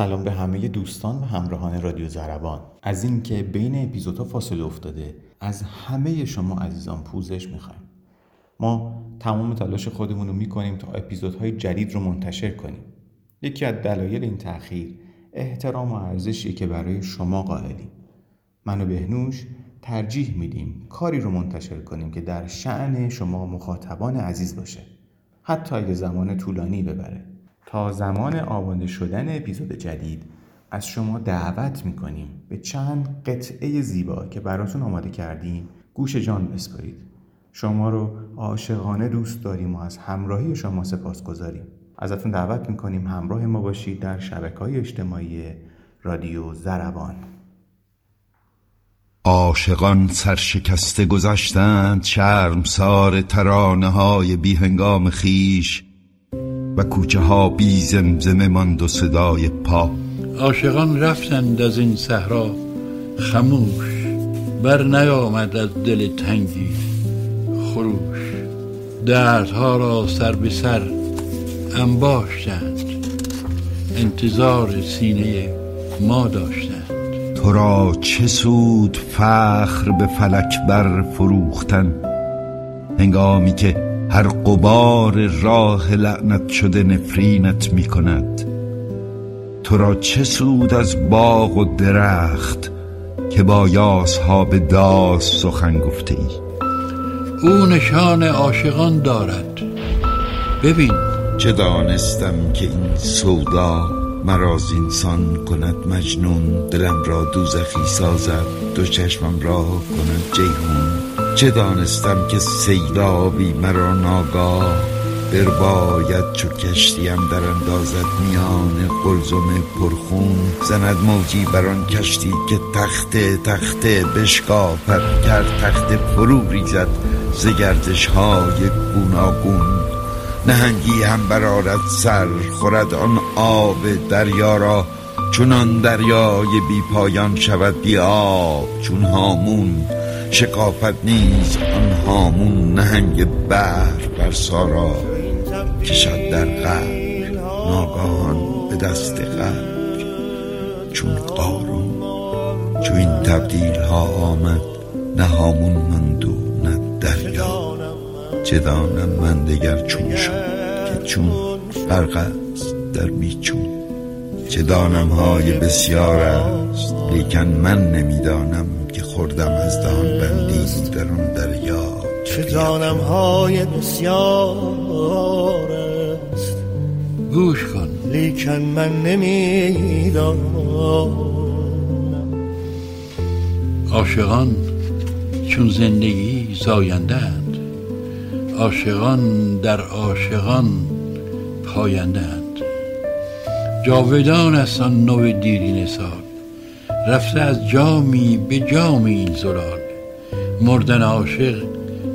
سلام به همه دوستان و همراهان رادیو زربان. از اینکه بین اپیزودها فاصله افتاده از همه شما عزیزان پوزش می‌خوایم. ما تمام تلاش خودمون رو می‌کنیم تا اپیزودهای جدید رو منتشر کنیم. یکی از دلایل این تأخیر احترام و ارزشی که برای شما قائلیم. من و بهنوش ترجیح میدیم کاری رو منتشر کنیم که در شعن شما مخاطبان عزیز باشه. حتی اگه زمان طولانی ببره. تا زمان آماده شدن اپیزود جدید از شما دعوت می‌کنیم به چند قطعه زیبا که براتون آماده کردیم. گوش جان بسپارید. شما رو عاشقانه دوست داریم و از همراهی شما سپاس گذاریم. ازتون دعوت می‌کنیم همراه ما باشید در شبکه های اجتماعی رادیو زربان. عاشقان سرشکسته گذشتند سار ترانه های بی هنگام خیش. و کوچه ها بی زمزمه ماند و صدای پا. عاشقان رفتند از این صحرا خموش بر نیامد از دل تنگی خروش. دردها را سر به سر انباشتند انتظار سینه ما داشتند. تو را چه سود فخر به فلک بر فروختن؟ هنگامی که هر قبار راه لعنت شده نفرینت می کند تو را چه سود از باغ و درخت که با ها به داس سخن گفته ای او نشان عاشقان دارد. ببین. چه دانستم که این سودا مراز انسان کند مجنون. دلم را دوزخی سازد دو چشمم را کند جیهون چه دانستم که سیلابی مرا ناگاه برباید چو کشتیم در اندازت میان قلزم پرخون زند موجی بر آن کشتی که تخته تخته بشکافد کرد تخته فرو ریزد ز گردش های گوناگون نهنگی هم برارد سر خورد آن آب دریا را چون دریای بی پایان شود بی آب چون هامون شکافت نیز آن هامون نهنگ بر بر سارا کشد در قبر ناگاهان به دست قبر چون قارون چون این تبدیل ها آمد نه هامون مند و نه دریا چه دانم من دگر چون شد که چون فرق است در بیچون چه دانم های بسیار است لیکن من نمی‌دانم خوردم از دهان بندی در اون دریا. چه دانم های بسیار است. گوش کن. لیکن من نمی‌دانم. عاشقان چون زندگی زایندند عاشقان در عاشقان پایندند جاودان است آن نوع دیرین سال رفته از جامی به جامی این زلال. مردن عاشق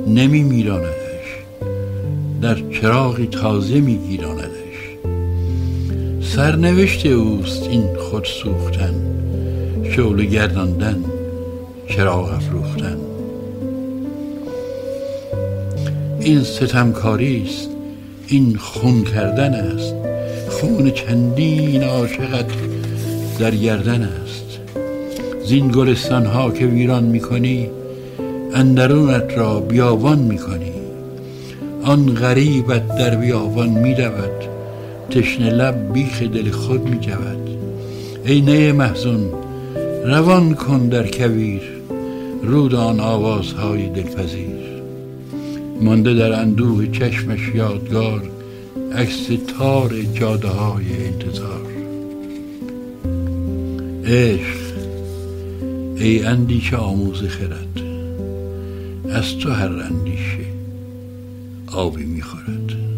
نمی میراندش. در چراغی تازه می گیراندش. سرنوشت اوست این خود سوختن. شعله گرداندن چراغ افروختن. این ستمکاری است. این خون کردن است. خون چندین عاشقت در گردن است. زین گلستان ها که ویران می‌کنی اندرونت را بیابان می‌کنی. آن غریبت در بیابان می‌رود تشنه لب بیخ دل خود میجود. ای نه محزون روان کن در کویر رود آن آوازهای دلپذیر. مانده در اندوه چشمش یادگار عکس تار جاده های انتظار. عشق ای اندیشه آموز خرد از تو هر اندیشه آبی می‌خورد.